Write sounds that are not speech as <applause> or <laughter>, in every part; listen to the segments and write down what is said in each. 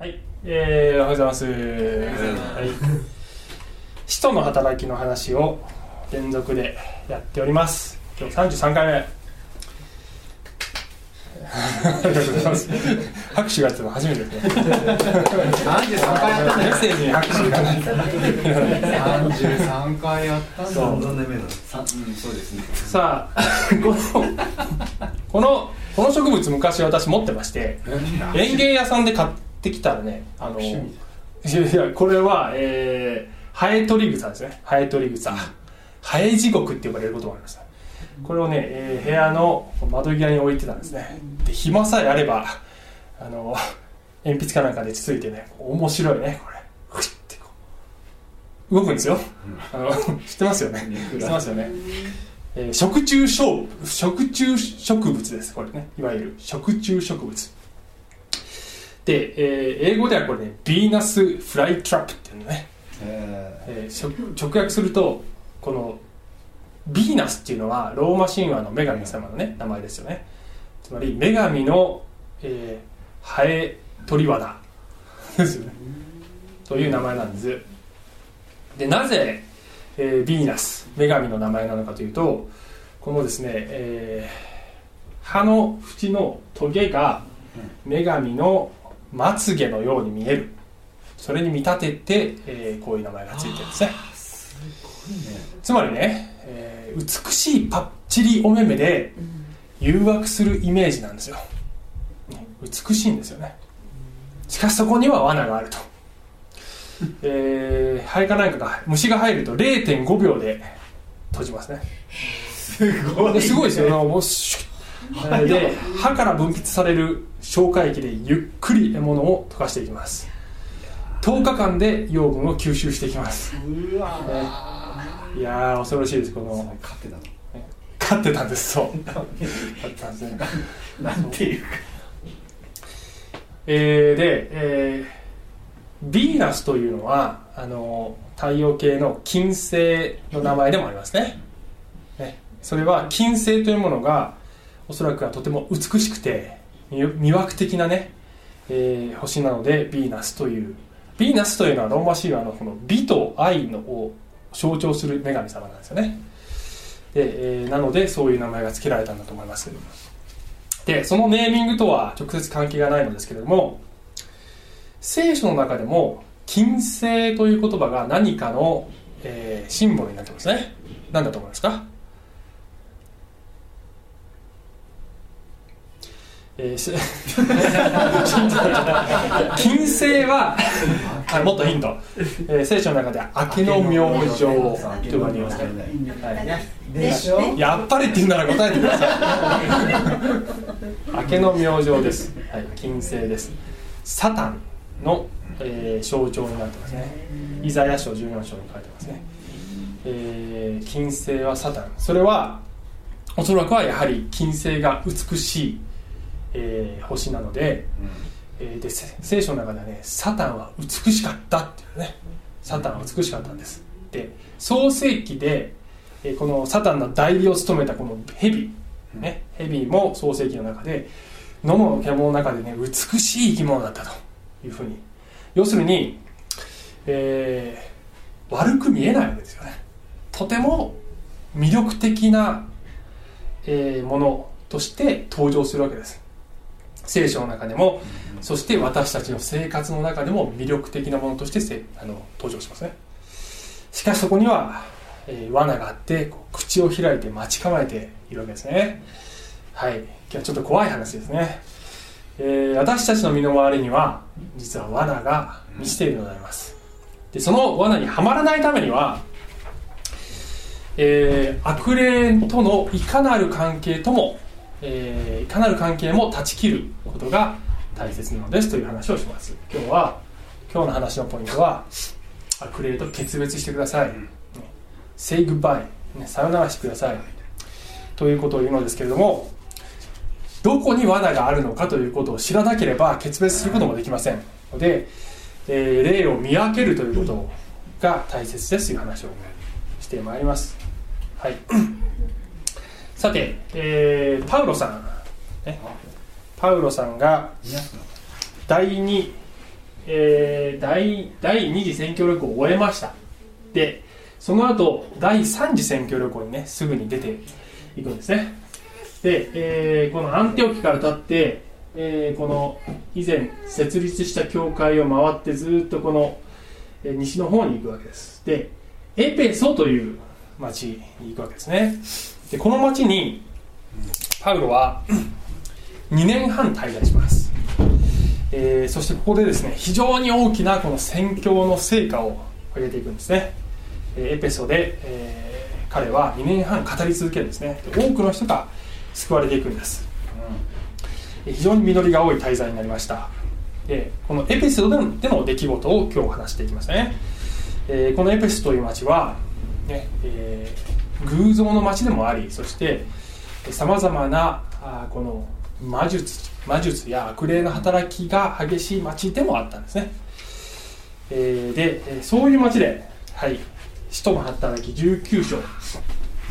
はい、えー、おはようございます。はい。使徒の働きの話を連続でやっております。今日三十三回目。ありがとうございます。拍手があっても初めてですね。33回やったねメッセージに拍手がない。33回やったんだそう何年目なのさうんそうですねさあ、このこのこの植物昔私持ってまして、園芸屋さんで買ってきたらね、あの。<laughs> いやいやこれは、えー、ハエトリグサですね。ハエトリグサ。ハエ地獄って呼ばれることがありましたこれをね、えー部屋の窓際に置いてたんですね。で暇さえあればあの鉛筆かなんかでつついてね面白いねこれ。ふいってこう。動くんですよ、あの知ってますよね。知ってますよね、えー食虫植食虫植物ですこれね。いわゆる食虫植物で、えー英語ではこれね Venus flytrap っていうのね、ええー直訳するとこのビーナスっていうのはローマ神話の女神様のね名前ですよね。つまり女神の、えーハエ鳥罠ですよね。という名前なんです。でなぜ、えービーナス女神の名前なのかというとこのですね、えー葉の縁のトゲが女神のまつげのように見える。それに見立てて、えーこういう名前がついてるんですね。つまりね、えー美しいパッチリお目目で誘惑するイメージなんですよ、ね美しいんですよね。しかしそこには罠があると、<laughs> えー、ハエかなんかが虫が入ると0.5秒で閉じますね。すごですごいですよ、もうシュッえーで歯から分泌される消化液でゆっくり獲物を溶かしていきます。10日間で養分を吸収していきます。うわいやー恐ろしいですこの。勝ってたの。飼ってたんですそう。飼ってたんですね。なんていうか。えーで、えー、ヴィーナスというのはあの太陽系の金星の名前でもありますね。ね。それは金星というものがおそらくはとても美しくて魅惑的なね、えー星なのでヴィーナスという。ヴィーナスというのはローマ神話のこの美と愛のを象徴する女神様なんですよね。で、えーなのでそういう名前が付けられたんだと思います。でそのネーミングとは直接関係がないのですけれども聖書の中でも金星という言葉が何かの、えーシンボルになってますね。何だと思いますか？えーし <laughs> 金星は <laughs> あもっとヒント、えー聖書の中では明けの明星と呼ばれますね、はいでしょやっぱりって言うなら答えてください。明けの明星です。はい、金星です。サタンの、えー象徴になってますね。イザヤ書14章に書いてますね。えー金星はサタン。それはおそらくはやはり金星が美しい、えー星なので、えーでせ聖書の中ではねサタンは美しかったっていうね。サタンは美しかったんです。で創世記で、えーこのサタンの代理を務めたこのヘビ、ね、ヘビも創世記の中で野の獣の中でね美しい生き物だったというふうに。要するに、えー悪く見えないわけですよね。とても魅力的な、えーものとして登場するわけです聖書の中でもそして私たちの生活の中でも魅力的なものとしてあの登場しますね。しかしそこには、えー罠があって口を開いて待ち構えているわけですね。はい。今日はちょっと怖い話ですね、えー私たちの身の回りには実は罠が満ちているのであります。でその罠にはまらないためには、えー悪霊とのいかなる関係とも、えーいかなる関係も断ち切ることが大切なのですという話をします。今日は今日の話のポイントは悪霊と決別してください、ね。Say goodbye、ね、さよならしてください。ということを言うのですけれどもどこに罠があるのかということを知らなければ決別することもできません。ので、えー霊を見分けるということが大切ですという話をしてまいります。はいさて、えーパウロさん、ね、パウロさんが第2えー第第2次選挙旅行を終えました。でその後第3次選挙旅行にねすぐに出ていくんですね。で、えーこのアンテオキから立って、えーこの以前設立した教会を回ってずっとこの、えー西の方に行くわけです。でエペソという町に行くわけですね。でこの町にパウロは2年半滞在します、えーそしてここでですね非常に大きなこの宣教の成果を上げていくんですね。えーエペソで、えー彼は2年半語り続けるんですね。多くの人が救われていくんです、えー非常に実りが多い滞在になりました。でこのエペソでのでの出来事を今日話していきますね、えーこのエペソという町は、ねえー偶像の町でもありそしてさまざまなあこの魔術魔術や悪霊の働きが激しい町でもあったんですね、えーでそういう町で、はい、使徒の働き19章。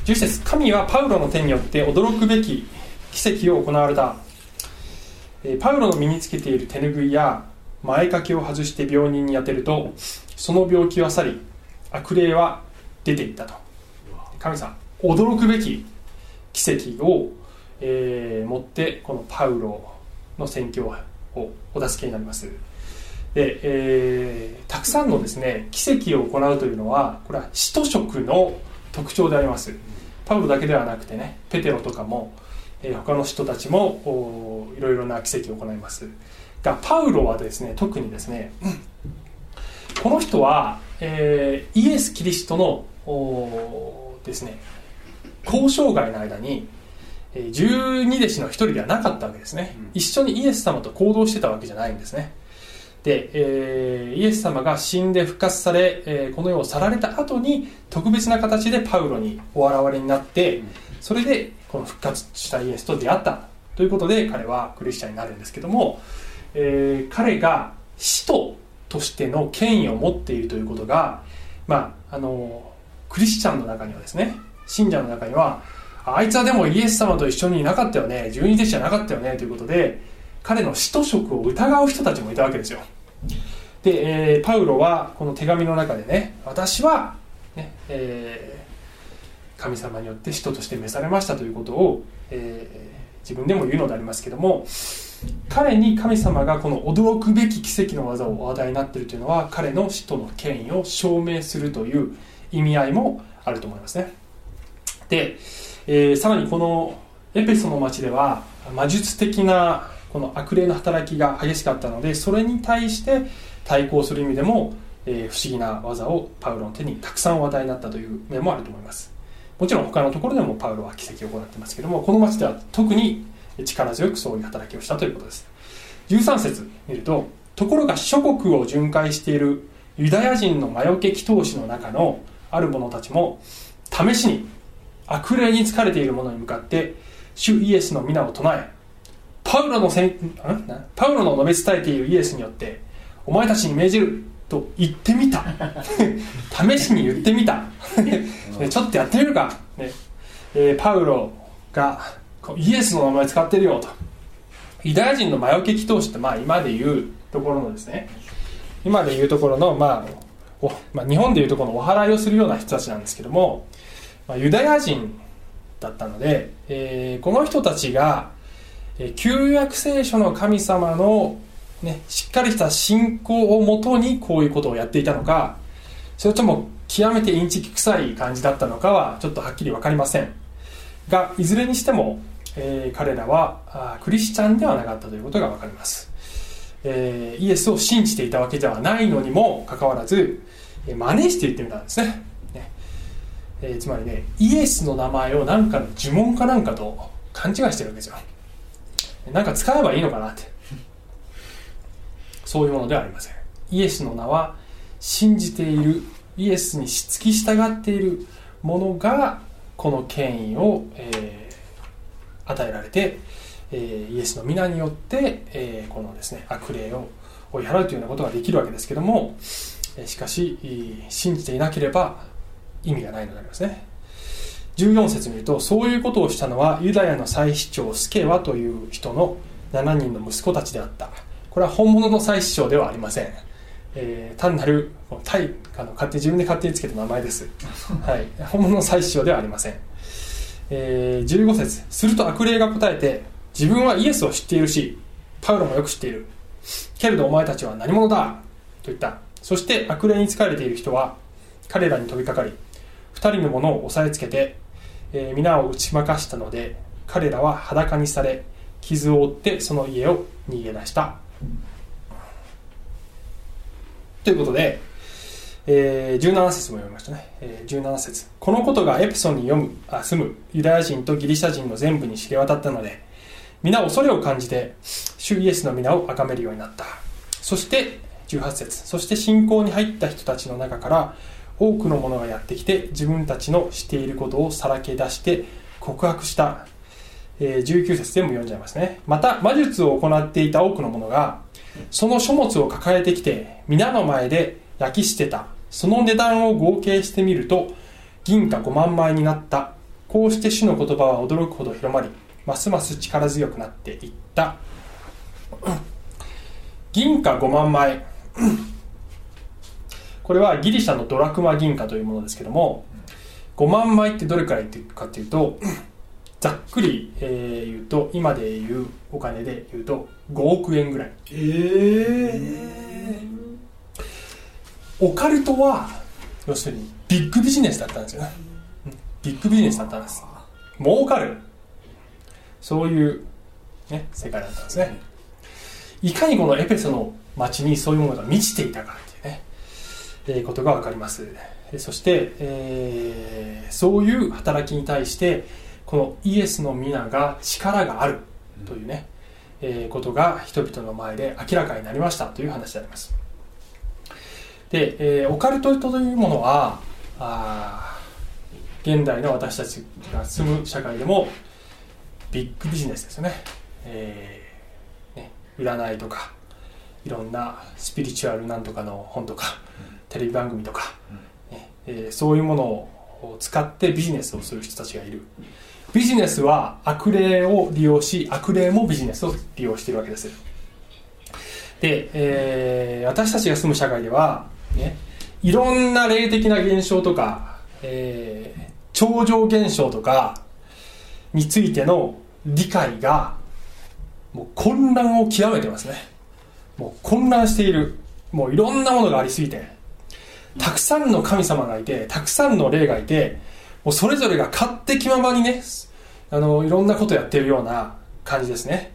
10節神はパウロの手によって驚くべき奇跡を行われた、えーパウロの身につけている手ぬぐいや前掛けを外して病人に当てるとその病気は去り悪霊は出ていったと。神様驚くべき奇跡を、えー持ってこのパウロの宣教をお助けになります。で、えーたくさんのですね奇跡を行うというのはこれは使徒職の特徴であります。パウロだけではなくてねペテロとかも、えー他の人たちもおいろいろな奇跡を行います。がパウロはですね特にですねこの人は、えーイエス・キリストのですね交渉外の間にえー十二弟子の一人ではなかったわけですね、うん。一緒にイエス様と行動してたわけじゃないんですね。で、えーイエス様が死んで復活され、えーこの世を去られた後に特別な形でパウロにお現れになって、それでこの復活したイエスと出会ったということで彼はクリスチャンになるんですけども、えー彼が使徒としての権威を持っているということが、まあ、あのクリスチャンの中にはですね信者の中にはあいつはでもイエス様と一緒にいなかったよね十二弟子じゃなかったよねということで彼の使徒職を疑う人たちもいたわけですよ。で、えーパウロはこの手紙の中でね私は、ねえー神様によって使徒として召されましたということを、えー自分でも言うのでありますけども彼に神様がこの驚くべき奇跡の技をお話題になっているというのは彼の使徒の権威を証明するという意味合いもあると思いますね。で、えーさらにこのエペソの町では魔術的なこの悪霊の働きが激しかったのでそれに対して対抗する意味でも、えー不思議な技をパウロの手にたくさん話題になったという面もあると思います。もちろん他のところでもパウロは奇跡を行ってますけどもこの町では特に力強くそういう働きをしたということです。13節見るとところが諸国を巡回しているユダヤ人の魔除け祈祷師の中のある者たちも試しに悪霊に疲れている者に向かって主イエスの皆を唱えパウロのせんパウロの述べ伝えているイエスによってお前たちに命じると言ってみた。<laughs> 試しに言ってみた。ね <laughs> ちょっとやってみるか、ね。えーパウロがイエスの名前使ってるよと。ユダヤ人の魔除け祈祷師って、まあ、今で言うところのですね。今で言うところの、まあおまあ、日本でいうとこのお祓いをするような人たちなんですけども、まあ、ユダヤ人だったので、えーこの人たちが、えー旧約聖書の神様の、ね、しっかりした信仰をもとにこういうことをやっていたのかそれとも極めてインチキ臭い感じだったのかはちょっとはっきり分かりません。がいずれにしても、えー彼らはあクリスチャンではなかったということが分かります、えーイエスを信じていたわけではないのにもかかわらず、真似して言ってみたんですね。ね。えーつまりねイエスの名前を何かの呪文かなんかと勘違いしてるわけですよ。なんか使えばいいのかなって。そういうものではありません。イエスの名は信じているイエスに付き従っている者がこの権威を、えー与えられて、えーイエスの皆によって、えーこのですね悪霊を追い払うというようなことができるわけですけども、しかしえー信じていなければ意味がないのでありますね。14節見るとそういうことをしたのはユダヤの祭司長スケワという人の7人の息子たちであった。これは本物の祭司長ではありません。えー単なる対あの勝手自分で勝手につけた名前です、はい、本物の最司長ではありません、えー15節すると悪霊が答えて自分はイエスを知っているしパウロもよく知っている。けれどお前たちは何者だと言ったそして悪霊に疲れている人は彼らに飛びかかり二人の者を押さえつけて、えー皆を打ち負かしたので彼らは裸にされ傷を負ってその家を逃げ出した。ということで、えー17節も読みましたね、えー17節。このことがエペソンに読むあ住むユダヤ人とギリシャ人の全部に知れ渡ったので皆恐れを感じて主イエスの皆を崇めるようになった。そして18節。そして信仰に入った人たちの中から多くの者がやってきて自分たちのしていることをさらけ出して告白した、えー19節全部読んじゃいますね。また魔術を行っていた多くの者がその書物を抱えてきて皆の前で焼き捨てた。その値段を合計してみると銀貨5万枚になった。こうして主の言葉は驚くほど広まりますます力強くなっていった。銀貨5万枚。これはギリシャのドラクマ銀貨というものですけども5万枚ってどれくらいかというとざっくり、えー言うと今で言うお金で言うと5億円ぐらい。えオカルトは要するにビッグビジネスだったんですよ。ねうんビッグビジネスだったんです。儲かる。そういう、ね、世界だったんですね。いかにこのエペソの町にそういうものが満ちていたからっていうね、えーことが分かります。そして、えーそういう働きに対してこのイエスの皆が力があるというね、えーことが人々の前で明らかになりましたという話であります。で、えーオカルトというものはあ現代の私たちが住む社会でもビッグビジネスですよね,、えーね占いとかいろんなスピリチュアルなんとかの本とか、テレビ番組とか、ねえーそういうものを使ってビジネスをする人たちがいる。ビジネスは悪霊を利用し悪霊もビジネスを利用しているわけです。で、えー私たちが住む社会では、ね、いろんな霊的な現象とか、えー超常現象とかについての理解がもう混乱を極めてますねもう混乱している。もういろんなものがありすぎて。たくさんの神様がいてたくさんの霊がいてもうそれぞれが勝手気ままにねあのいろんなことやってるような感じですね。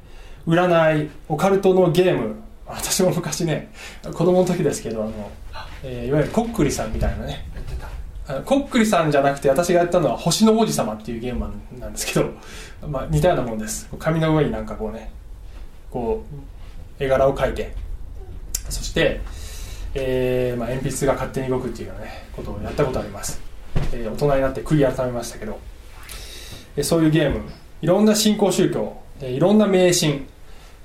占いオカルトのゲーム。私も昔ね子供の時ですけどあの、えーいわゆるコックリさんみたいなね。あのコックリさんじゃなくて私がやったのは星の王子様っていうゲームなんですけど、まあ、似たようなもんです。紙の上になんかこうねこう絵柄を描いてそして、えーまあ、鉛筆が勝手に動くっていうような、ね、ことをやったことあります、えー大人になって悔い改めましたけど、えーそういうゲームいろんな信仰宗教、えーいろんな迷信、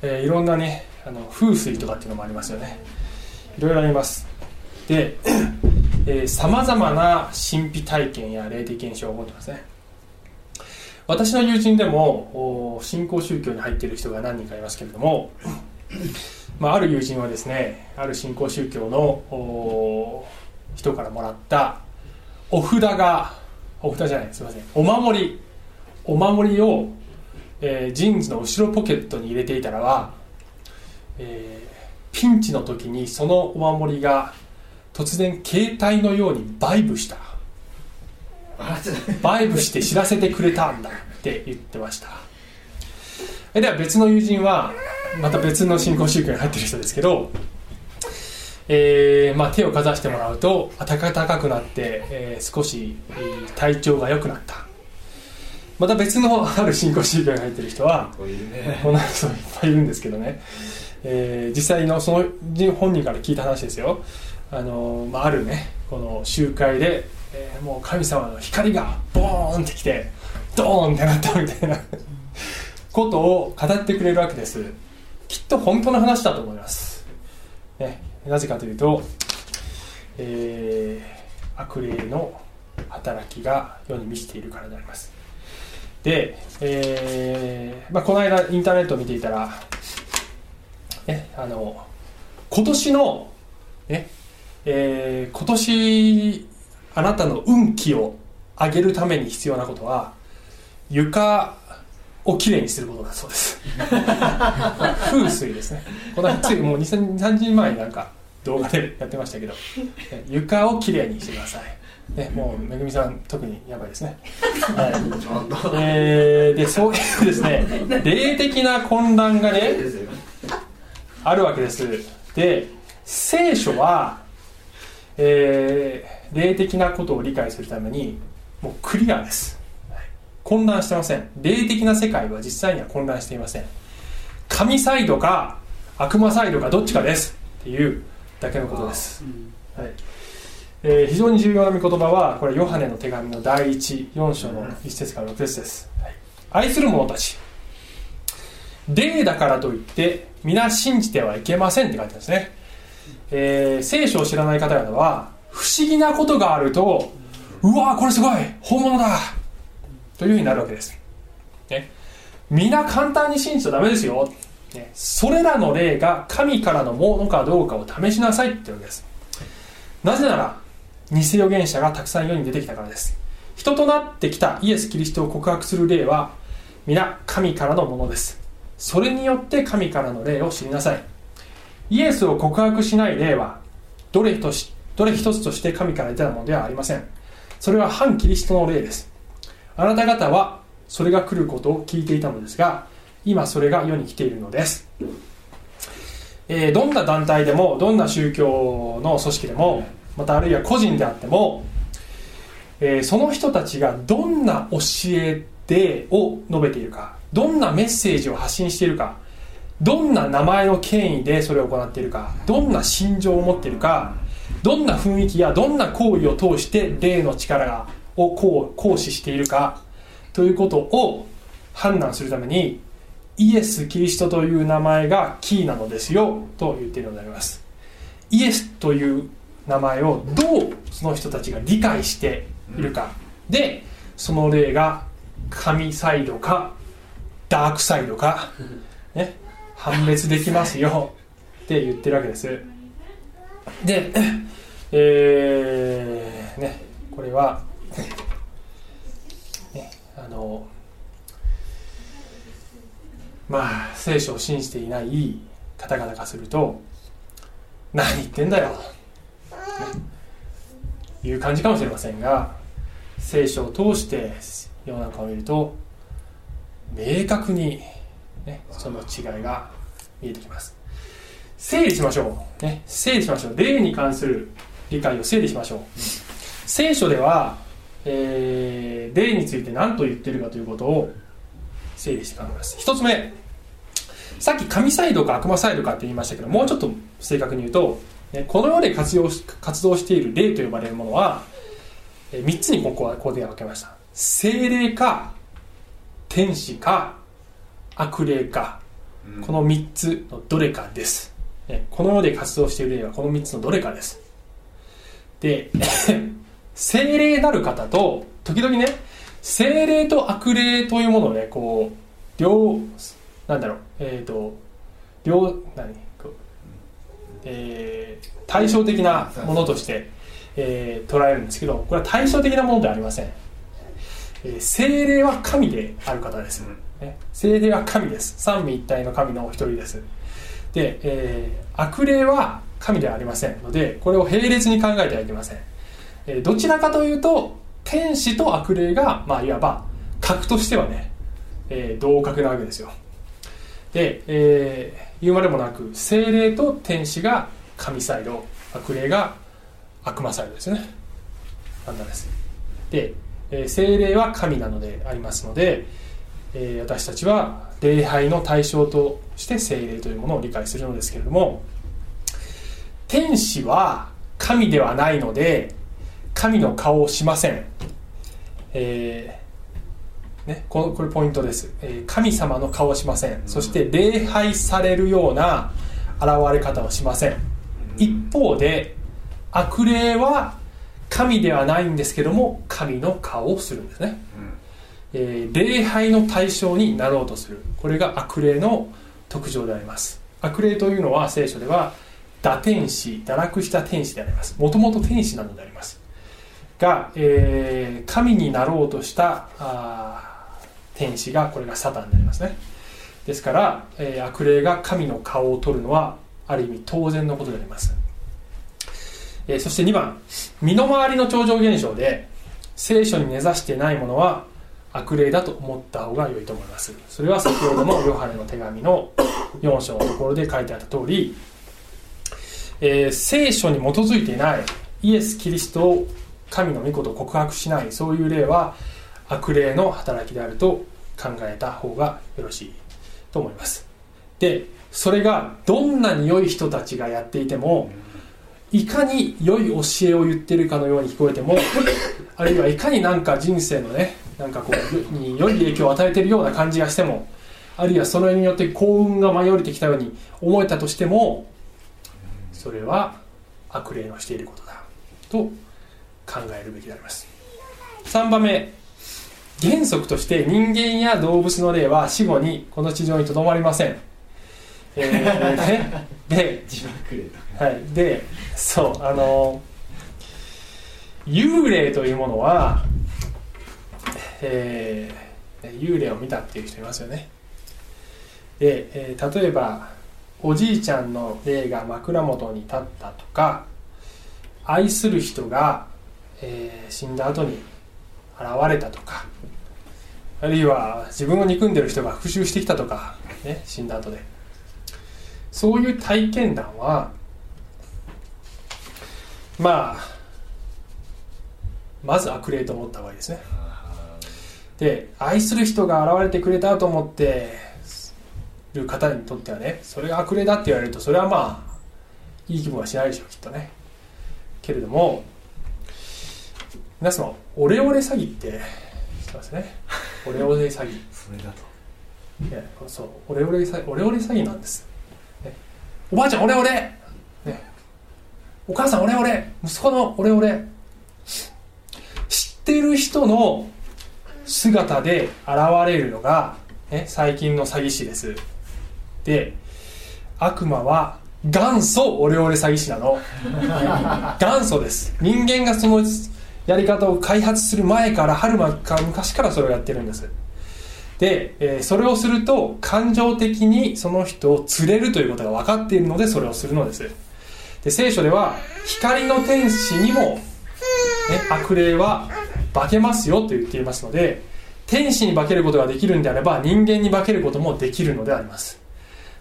えーいろんなねあの風水とかっていうのもありますよね。いろいろあります。でさまざまな神秘体験や霊的現象を起こってますね。私の友人でもお新興宗教に入っている人が何人かいますけれども、まあ、ある友人はですねある新興宗教のお人からもらったお札がお札じゃないすいませんお守りお守りを、えージーンズの後ろポケットに入れていたらば、えーピンチの時にそのお守りが突然携帯のようにバイブした。バイブして知らせてくれたんだって言ってました。えでは別の友人はまた別の新興宗教に入ってる人ですけど、えーまあ、手をかざしてもらうと暖かくなって、えー少し、えー体調が良くなった。また別のある新興宗教に入ってる人はこういうね。こんな人いっぱいいるんですけどね、えー実際のその本人から聞いた話ですよ。あの、まあ、あるねこの集会で、えーもう神様の光がボーンってきてドーンってなったみたいなことを語ってくれるわけですきっと本当の話だと思います、ね、なぜかというと、えー悪霊の働きが世に満ちているからであります。で、えーまあ、この間インターネットを見ていたら、ね、あの今年のねえー今年あなたの運気を上げるために必要なことは床をきれいにすることだそうです。風水ですね。このついもう2 3年前になんか動画でやってましたけど床をきれいにしてください、ね、もうめぐみさん特にやばいですね、はい。えーでそういうですね霊的な混乱がねあるわけです。で聖書は、えー霊的なことを理解するためにもうクリアです。混乱してません。霊的な世界は実際には混乱していません。神サイドか悪魔サイドかどっちかです。っていうだけのことです、はい。えー非常に重要な御言葉はこれヨハネの手紙の第14章の1節から6節です、はい。愛する者たち。霊だからといって皆信じてはいけませんって書いてあるんですね、えー聖書を知らない方々は不思議なことがあるとうわーこれすごい。本物だというふうになるわけです、ね、皆簡単に信じちゃダメですよ、ね、それらの霊が神からのものかどうかを試しなさいってわけです。なぜなら偽預言者がたくさん世に出てきたからです。人となってきたイエス・キリストを告白する霊は皆神からのものです。それによって神からの霊を知りなさい。イエスを告白しない霊はどれとしどれ一つとして神から出たものではありません。それは反キリストの霊です。あなた方はそれが来ることを聞いていたのですが今それが世に来ているのです、えーどんな団体でもどんな宗教の組織でもまたあるいは個人であっても、えーその人たちがどんな教えでを述べているかどんなメッセージを発信しているかどんな名前の権威でそれを行っているかどんな心情を持っているかどんな雰囲気やどんな行為を通して霊の力がをこう行使しているかということを判断するためにイエス・キリストという名前がキーなのですよと言っているのであります。イエスという名前をどうその人たちが理解しているか。でその霊が神サイドかダークサイドか、ね、判別できますよって言ってるわけです。でえーねこれは、ね、あのまあ聖書を信じていない方々がすると何言ってんだよ、ね、いう感じかもしれませんが聖書を通して世の中を見ると明確に、ね、その違いが見えてきます。整理しましょう、ね、整理しましょう。霊に関する理解を整理しましょう。聖書では、えー霊について何と言ってるかということを整理して考えます。一つ目。さっき神サイドか悪魔サイドかって言いましたけどもうちょっと正確に言うと、ねこの世で活用し活動している霊と呼ばれるものは3つにここはここで分けました。精霊か天使か悪霊かこの3つのどれかです。ねこの世で活動している霊はこの3つのどれかです。で精霊なる方と時々ね精霊と悪霊というものをねこう両なんだろうえっ、と両何こうえー対照的なものとして、えー捉えるんですけどこれは対照的なものではありません、えー精霊は神である方です、ね、精霊は神です。三位一体の神のお一人です。で、えー悪霊は神ではありませんのでこれを並列に考えてはいけません、えどちらかというと天使と悪霊が、まあ、いわば格としてはね、えー同格なわけですよ。で、えー言うまでもなく精霊と天使が神サイド悪霊が悪魔サイドですね。簡単です。で、えー精霊は神なのでありますので、えー私たちは礼拝の対象として精霊というものを理解するのですけれども天使は神ではないので神の顔をしません、えーね、このこれポイントです、えー神様の顔をしません。そして礼拝されるような現れ方をしません。一方で悪霊は神ではないんですけども神の顔をするんですね、えー礼拝の対象になろうとする。これが悪霊の特徴であります。悪霊というのは聖書では堕天使堕落した天使であります。もともと天使なのでありますが、えー神になろうとした天使がこれがサタンになりますね。ですから、えー悪霊が神の顔を取るのはある意味当然のことであります、えーそして2番身の回りの超常現象で聖書に根ざしてないものは悪霊だと思った方が良いと思います。それは先ほどのヨハネの手紙の4章のところで書いてあった通り、えー聖書に基づいていないイエス・キリストを神の御子と告白しないそういう霊は悪霊の働きであると考えた方がよろしいと思います。でそれがどんなに良い人たちがやっていてもいかに良い教えを言ってるかのように聞こえても <coughs> あるいはいかになんか人生のねなんかこうに良い影響を与えてるような感じがしてもあるいはそれによって幸運が舞い降りてきたように思えたとしてもそれは悪霊のしていることだと考えるべきであります。3番目。原則として人間や動物の霊は死後にこの地上にとどまりません、えーねではい、でそうあの幽霊というものは、えー幽霊を見たっていう人いますよね。で、えー例えばおじいちゃんの霊が枕元に立ったとか愛する人が、えー死んだ後に現れたとかあるいは自分を憎んでる人が復讐してきたとか、ね、死んだ後で。そういう体験談はまあまず悪霊と思った方がいいですね。で愛する人が現れてくれたと思ってる方にとってはねそれが悪霊だって言われるとそれはまあいい気分はしないでしょうきっとね。けれども皆様オレオレ詐欺って知ってますね？オレオレ詐欺。それだと。いやそうオレオレ詐欺オレオレ詐欺なんです、ね。おばあちゃんオレオレ、ね、お母さんオレオレ！息子のオレオレ！知ってる人の姿で現れるのが、ね、最近の詐欺師です。で悪魔は元祖オレオレ詐欺師なの。元祖です。人間がそのやり方を開発する前からはるまか昔からそれをやってるんです。で、えーそれをすると感情的にその人を連れるということが分かっているのでそれをするのです。で聖書では光の天使にも、ね、悪霊は化けますよと言っていますので天使に化けることができるんであれば人間に化けることもできるのであります。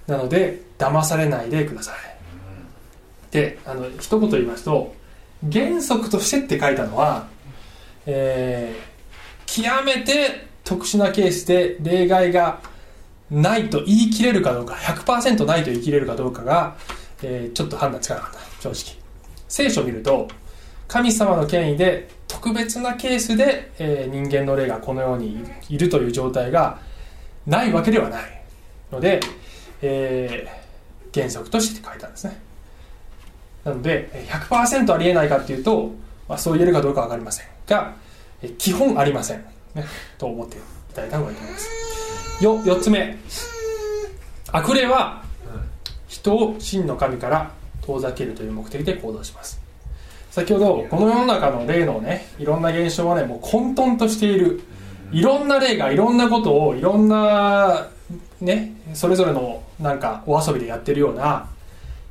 なので騙されないでください。であの一言言いますと原則としてって書いたのは、えー極めて特殊なケースで例外がないと言い切れるかどうか100%ないと言い切れるかどうかが、えーちょっと判断つかなかった。正直。聖書を見ると神様の権威で特別なケースで、えー人間の霊がこのようにいるという状態がないわけではないので、えー原則として書いたんですね。なので100%ありえないかっていうと、まあ、そう言えるかどうかわかりません。が基本ありません、と思っていただいた方がいいと思います。よ4つ目。悪霊は人を真の神から遠ざけるという目的で行動します。先ほどこの世の中の霊のねいろんな現象はねもう混沌としている。いろんな霊がいろんなことをいろんなねそれぞれのなんかお遊びでやってるような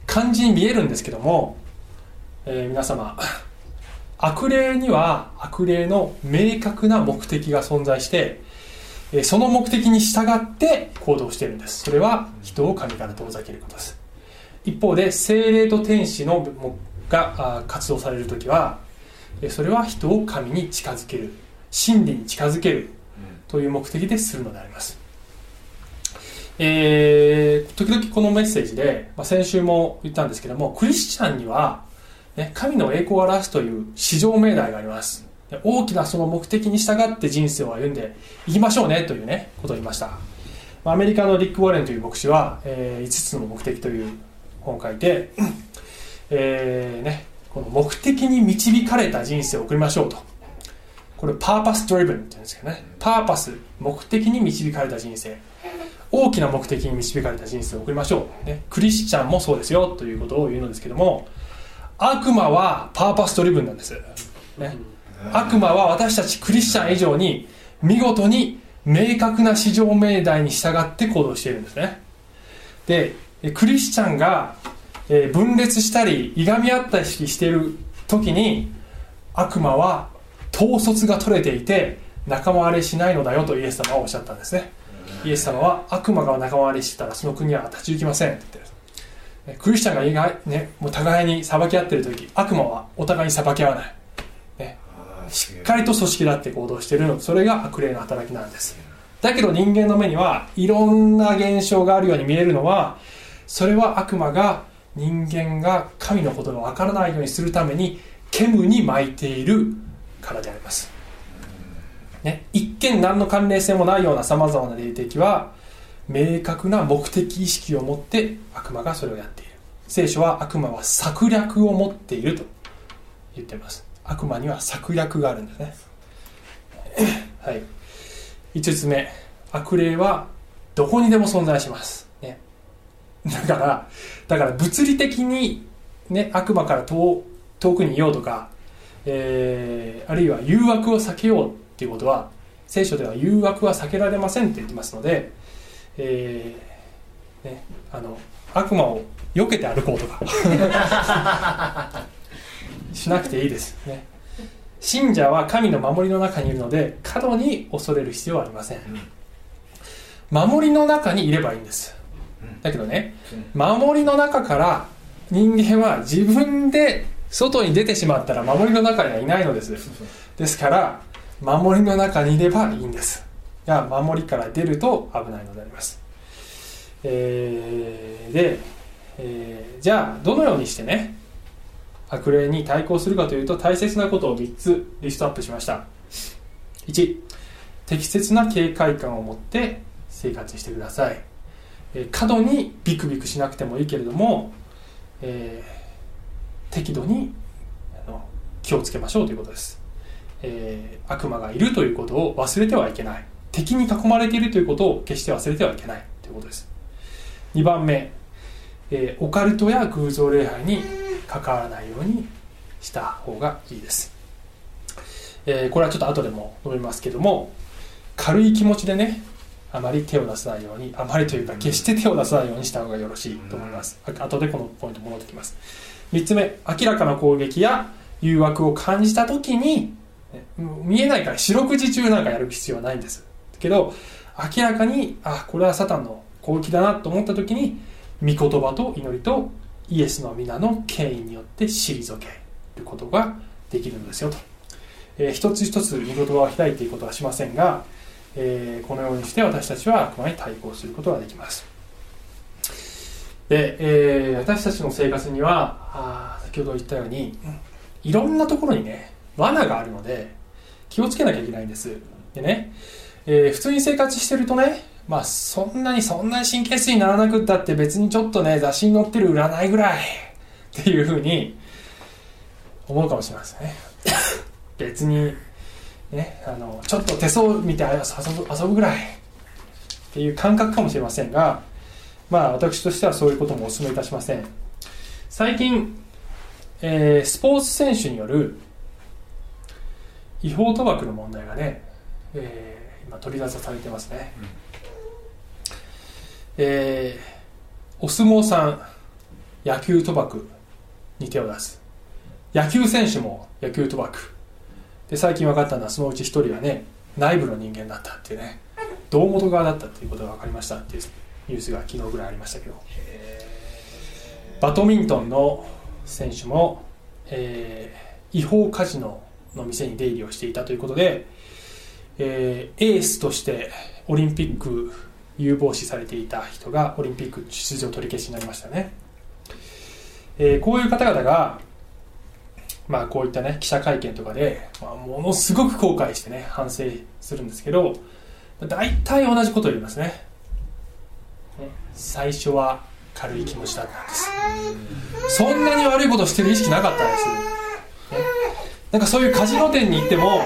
感じに見えるんですけども、えー皆様悪霊には悪霊の明確な目的が存在してえその目的に従って行動しているんです。それは人を神から遠ざけることです。一方で精霊と天使のが活動される時はそれは人を神に近づける真理に近づけるという目的でするのであります。えー時々このメッセージで、まあ、先週も言ったんですけどもクリスチャンには、ね、神の栄光を表すという至上命題があります。大きなその目的に従って人生を歩んでいきましょうねというねことを言いました。アメリカのリック・ウォレンという牧師は、え5つの目的という本を書いて、えーね、この目的に導かれた人生を送りましょうと。これパーパスドリブンって言うんですけどね。パーパス目的に導かれた人生。大きな目的に導かれた人生を送りましょう、ね、クリスチャンもそうですよということを言うのですけども悪魔はパーパストリブンなんです、ね、悪魔は私たちクリスチャン以上に見事に明確な市場命題に従って行動しているんですね。でクリスチャンが分裂したりいがみ合ったりしている時に悪魔は統率が取れていて仲間割れしないのだよとイエス様はおっしゃったんですねイエス様は悪魔が仲間割れしてたらその国は立ち行きませんって言ってる。クリスチャンが意外、ね、もう互いに裁き合ってる時悪魔はお互いに裁き合わない、ね、しっかりと組織だって行動しているの。それが悪霊の働きなんです。だけど人間の目にはいろんな現象があるように見えるのはそれは悪魔が人間が神のことがわからないようにするために煙に巻いているからであります、ね、一見何の関連性もないようなさまざまな霊的は明確な目的意識を持って悪魔がそれをやっている。聖書は悪魔は策略を持っていると言ってます。悪魔には策略があるんですね。<clears throat> はい。5つ目。悪霊はどこにでも存在します、ね、だからだから物理的に、ね、悪魔から遠遠くにいようとか、えー、あるいは誘惑を避けようっていうことは聖書では誘惑は避けられませんって言ってますので、えーね、あの悪魔を避けて歩こうとか。<laughs> しなくていいです。ね。信者は神の守りの中にいるので過度に恐れる必要はありません。守りの中にいればいいんです。だけどね守りの中から人間は自分で外に出てしまったら守りの中にはいないのです。ですから守りの中にいればいいんです。が守りから出ると危ないのであります、えー、で、えー、じゃあどのようにしてね悪霊に対抗するかというと大切なことを3つリストアップしました。1適切な警戒感を持って生活してください、えー、過度にビクビクしなくてもいいけれども、えー、適度にあの気をつけましょうということです、えー、悪魔がいるということを忘れてはいけない。敵に囲まれているということを決して忘れてはいけないということです。2番目、えー、オカルトや偶像礼拝に関わらないようにした方がいいです、えー、これはちょっと後でも述べますけども軽い気持ちでねあまり手を出さないようにあまりというか決して手を出さないようにした方がよろしいと思います。後でこのポイント戻ってきます。3つ目。明らかな攻撃や誘惑を感じた時に見えないから四六時中なんかやる必要はないんですけど明らかにあこれはサタンの攻撃だなと思った時に御言葉と祈りとイエスの皆の権威によって退けることができるのですよと、えー、一つ一つ御言葉を開いていくことはしませんが、えー、このようにして私たちは悪魔に対抗することができます。で、えー、私たちの生活にはあ先ほど言ったようにいろんなところにね罠があるので気をつけなきゃいけないんです。でね、えー、普通に生活してるとねまあそんなにそんなに神経質にならなくったって別にちょっとね雑誌に載ってる占いぐらい <laughs> っていうふうに思うかもしれませんね。<laughs> 別にねあのちょっと手相見て遊ぶ遊ぶぐらいっていう感覚かもしれませんがまあ私としてはそういうこともお勧めいたしません。最近、えー、スポーツ選手による違法賭博の問題がね、えー、今取り沙汰されてますね、うん。えー、お相撲さん野球賭博に手を出す。野球選手も野球賭博。で最近分かったのはそのうち1人はね内部の人間だったっていうね。胴元側だったっていうことが分かりましたっていうニュースが昨日ぐらいありましたけど。バドミントンの選手も、えー、違法カジノの店に出入りをしていたということで、えー、エースとしてオリンピック有望視されていた人がオリンピック出場取り消しになりましたね、えー、こういう方々がまあこういったね記者会見とかで、まあ、ものすごく後悔してね反省するんですけど大体同じことを言いますね。最初は軽い気持ちだったんです。そんなに悪いことしてる意識なかったんです、ね、なんかそういうカジノ店に行っても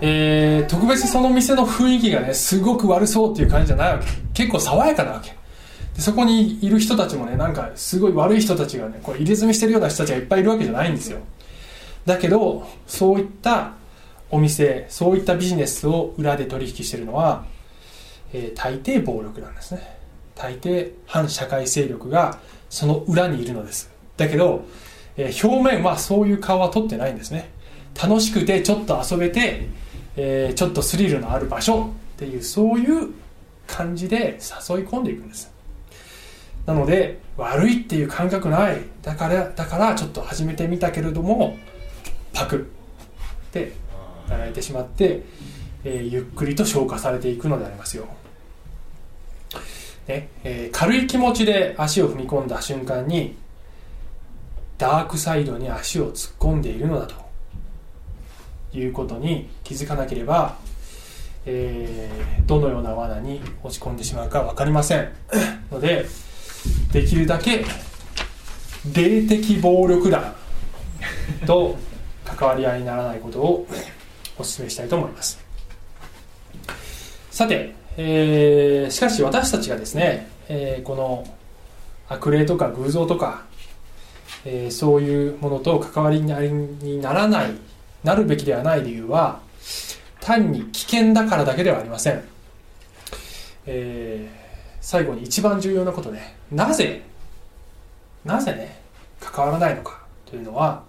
えー特別その店の雰囲気がねすごく悪そうっていう感じじゃないわけ。結構爽やかなわけ。でそこにいる人たちもねなんかすごい悪い人たちがねこう入れ墨してるような人たちがいっぱいいるわけじゃないんですよ。だけどそういったお店そういったビジネスを裏で取引してるのは、えー大抵暴力なんですね。大抵反社会勢力がその裏にいるのです。だけど、えー表面はそういう顔は取ってないんですね。楽しくてちょっと遊べて、えーちょっとスリルのある場所っていうそういう感じで誘い込んでいくんです。なので悪いっていう感覚ない。だからだからちょっと始めてみたけれどもパクってやられてしまって、えーゆっくりと消化されていくのでありますよ、ねえー軽い気持ちで足を踏み込んだ瞬間にダークサイドに足を突っ込んでいるのだと。いうことに気づかなければ、えーどのような罠に落ち込んでしまうか分かりません。<coughs> のでできるだけ霊的暴力団と関わり合いにならないことを <coughs> お勧めしたいと思います。さて、えーしかし私たちがですね、えーこの悪霊とか偶像とか、えーそういうものと関わりにならないなるべきではない理由は単に危険だからだけではありません、えー最後に一番重要なことね。なぜなぜね関わらないのかというのは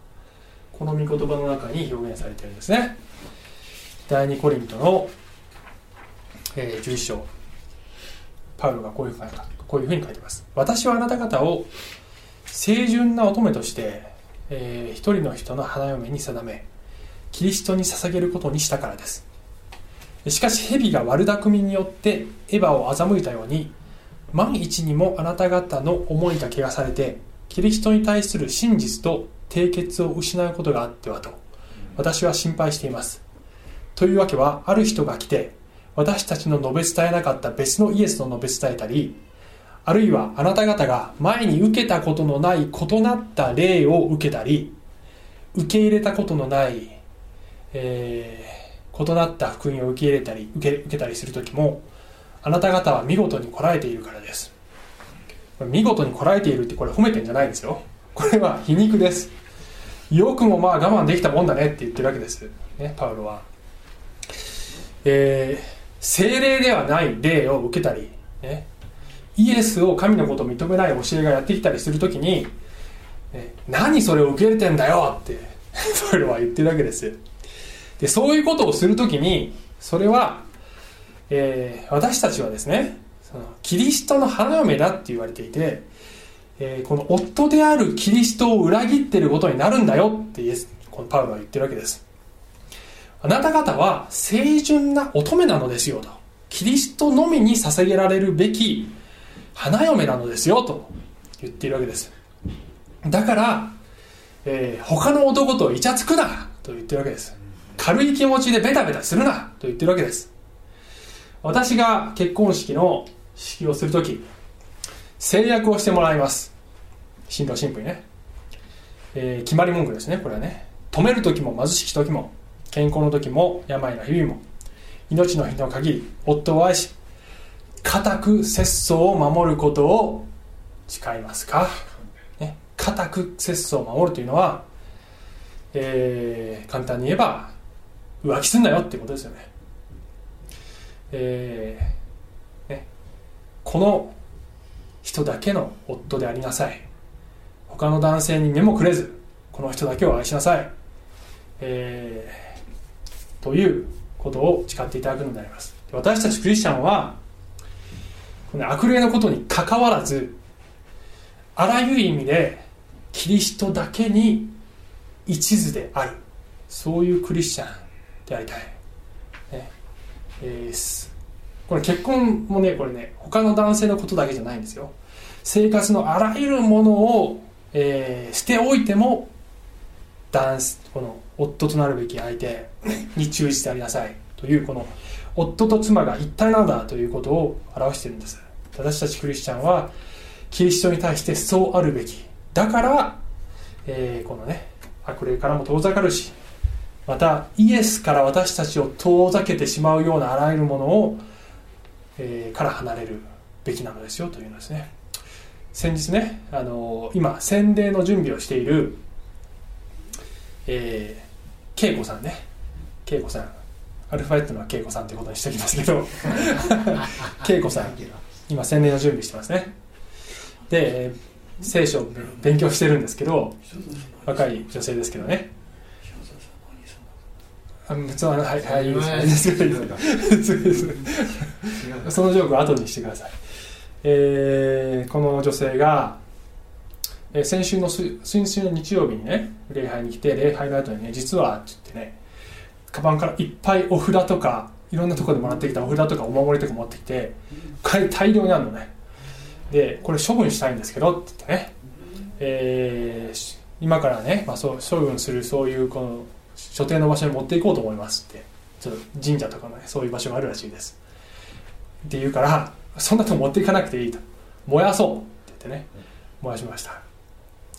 この御言葉の中に表現されているんですね。第2コリントの、えー11章。パウロがこういうふうに書いてます。私はあなた方を清純な乙女として、えー一人の人の花嫁に定めキリストに捧げることにしたからです。しかし蛇が悪巧みによってエヴァを欺いたように万一にもあなた方の思いが汚されてキリストに対する真実と締結を失うことがあってはと私は心配しています。というわけはある人が来て私たちの述べ伝えなかった別のイエスの述べ伝えたりあるいはあなた方が前に受けたことのない異なった霊を受けたり受け入れたことのない、えー異なった福音を受け入れたり受け受けたりする時もあなた方は見事にこらえているからです。見事にこらえているってこれ褒めてんじゃないですよ。これは皮肉です。よくもまあ我慢できたもんだねって言ってるわけです。ねパウロは。えー精霊ではない霊を受けたり、ね、イエスを神のことを認めない教えがやってきたりするときに、何それを受け入れてんだよってパウロは言ってるわけですでそういうことをするときにそれは、えー私たちはですねそのキリストの花嫁だって言われていて、えーこの夫であるキリストを裏切ってることになるんだよってイエスこのパウロは言ってるわけです。あなた方は清純な乙女なのですよと。キリストのみに捧げられるべき花嫁なのですよと言っているわけです。だから、えー他の男とイチャつくなと言ってるわけです。軽い気持ちでベタベタするなと言ってるわけです。私が結婚式の式をするとき制約をしてもらいます。新郎新婦にね、えー決まり文句ですねこれはね。止める時も貧しき時も健康の時も病の日々も命の日の限り夫を愛し固く節操を守ることを誓いますか、ね、固く節操を守るというのは、えー簡単に言えば浮気すんなよってことですよね。えーねこの人だけの夫でありなさい。他の男性に目もくれずこの人だけを愛しなさい、えーということを誓っていただくのであります。私たちクリスチャンはこの悪霊のことにかかわらずあらゆる意味でキリストだけに一途であるそういうクリスチャンでありたい、ね。えーこれ結婚もねこれね他の男性のことだけじゃないんですよ。生活のあらゆるものを、えー捨ておいても男子この夫となるべき相手に忠実でありなさい。というこの夫と妻が一体なんだということを表しているんです。私たちクリスチャンはキリストに対してそうあるべき。だから、えーこのね悪霊からも遠ざかるしまたイエスから私たちを遠ざけてしまうようなあらゆるものを、えーから離れるべきなのですよというのですね。先日ねあの今洗礼の準備をしているえー、恵子さんね。恵子さん。アルファベットの恵子さんということにしておきますけど恵子さん今洗礼の準備してますね。でえー聖書を勉強してるんですけど若い女性ですけどね。あ別にはいはいいいいいです。です <laughs> そのジョークは後にしてください、えーこの女性が、えー先週のす先週の日曜日にね礼拝に来て礼拝の後にね実はって言ってねカバンからいっぱいお札とかいろんなところでもらってきたお札とかお守りとか持ってきてこれ大量にあるのね。でこれ処分したいんですけどって言ってね、えー今からね、まあ、そう処分するそういうこの所定の場所に持っていこうと思いますって。ちょっと神社とかのねそういう場所があるらしいです。って言うからそんなとこ持っていかなくていいと。燃やそうって言ってね。燃やしました。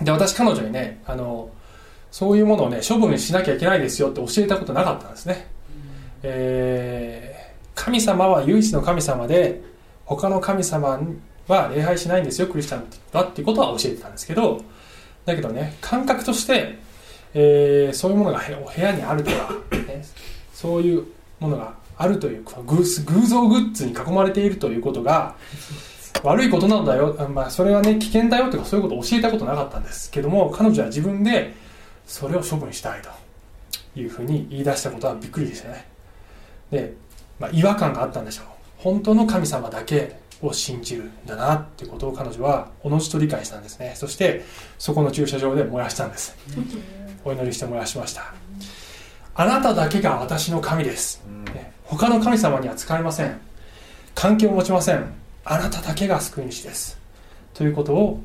で私彼女にねあのそういうものをね処分しなきゃいけないですよって教えたことなかったんですね、えー神様は唯一の神様で他の神様は礼拝しないんですよクリスチャンだっていうことは教えてたんですけどだけどね感覚として、えーそういうものが部屋部屋にあるとか、ね、そういうものがあるという偶偶像グッズに囲まれているということが悪いことなんだよ、あまあ、それはね危険だよとかそういうことを教えたことなかったんですけども彼女は自分でそれを処分したいというふうに言い出したことはびっくりでしたね。で、まあ、違和感があったんでしょう。本当の神様だけを信じるんだなっていうことを彼女はおのずと理解したんですね。そしてそこの駐車場で燃やしたんです。お祈りして燃やしました。あなただけが私の神です、ね他の神様には使えません。関係を持ちません。あなただけが救い主です。ということを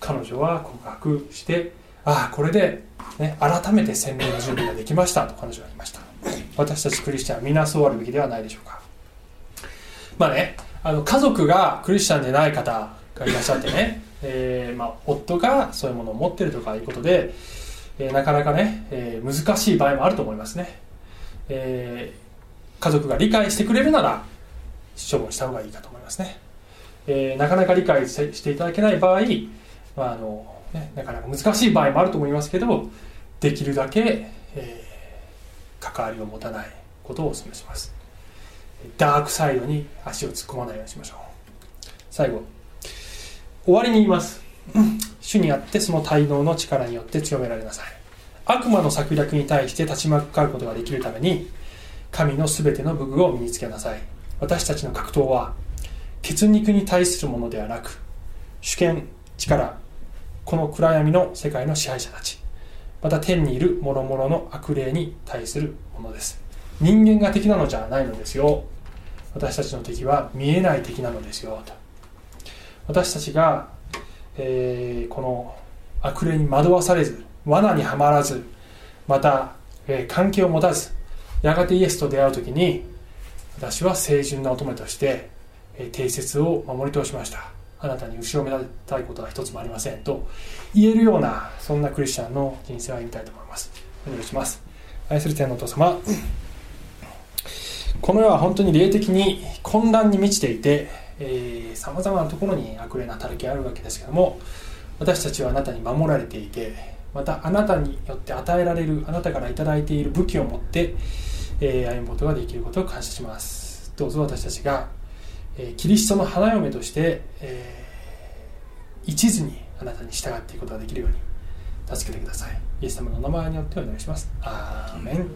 彼女は告白してああこれで、ね、改めて洗礼の準備ができましたと彼女は言いました。私たちクリスチャンは皆そうあるべきではないでしょうか。まあねあの家族がクリスチャンでない方がいらっしゃってね、<laughs> えーまあ、夫がそういうものを持ってるとかいうことで、えーなかなかね、えー難しい場合もあると思いますね、えー家族が理解してくれるなら処分した方がいいかと思いますね、えなかなか理解してしていただけない場合、まああのなかなか難しい場合もあると思いますけどできるだけ、えー関わりを持たないことをお勧めします。ダークサイドに足を突っ込まないようにしましょう。最後終わりに言います。主にあってその滞納の力によって強められなさい。悪魔の策略に対して立ち向かうことができるために神のすべての武具を身につけなさい。私たちの格闘は血肉に対するものではなく主権力この暗闇の世界の支配者たち。また天にいる諸々の悪霊に対するものです。人間が敵なのじゃないのですよ。私たちの敵は見えない敵なのですよ。と。私たちが、えーこの悪霊に惑わされず罠にはまらずまた、えー関係を持たずやがてイエスと出会う時に私は清純な乙女として、え定説を守り通しました。あなたに後ろめたたいことは一つもありませんと言えるようなそんなクリスチャンの人生を歩みたいと思います。お願いします。愛する天のお父様。この世は本当に霊的に混乱に満ちていてさまざまなところに悪霊の働きがあるわけですけども私たちはあなたに守られていてまたあなたによって与えられるあなたから頂いている武器を持って、えー歩むことができることを感謝します。どうぞ私たちが、えキリストの花嫁として、えー一途にあなたに従っていくことができるように助けてください。イエス様のお名前によってお願いします。アーメン。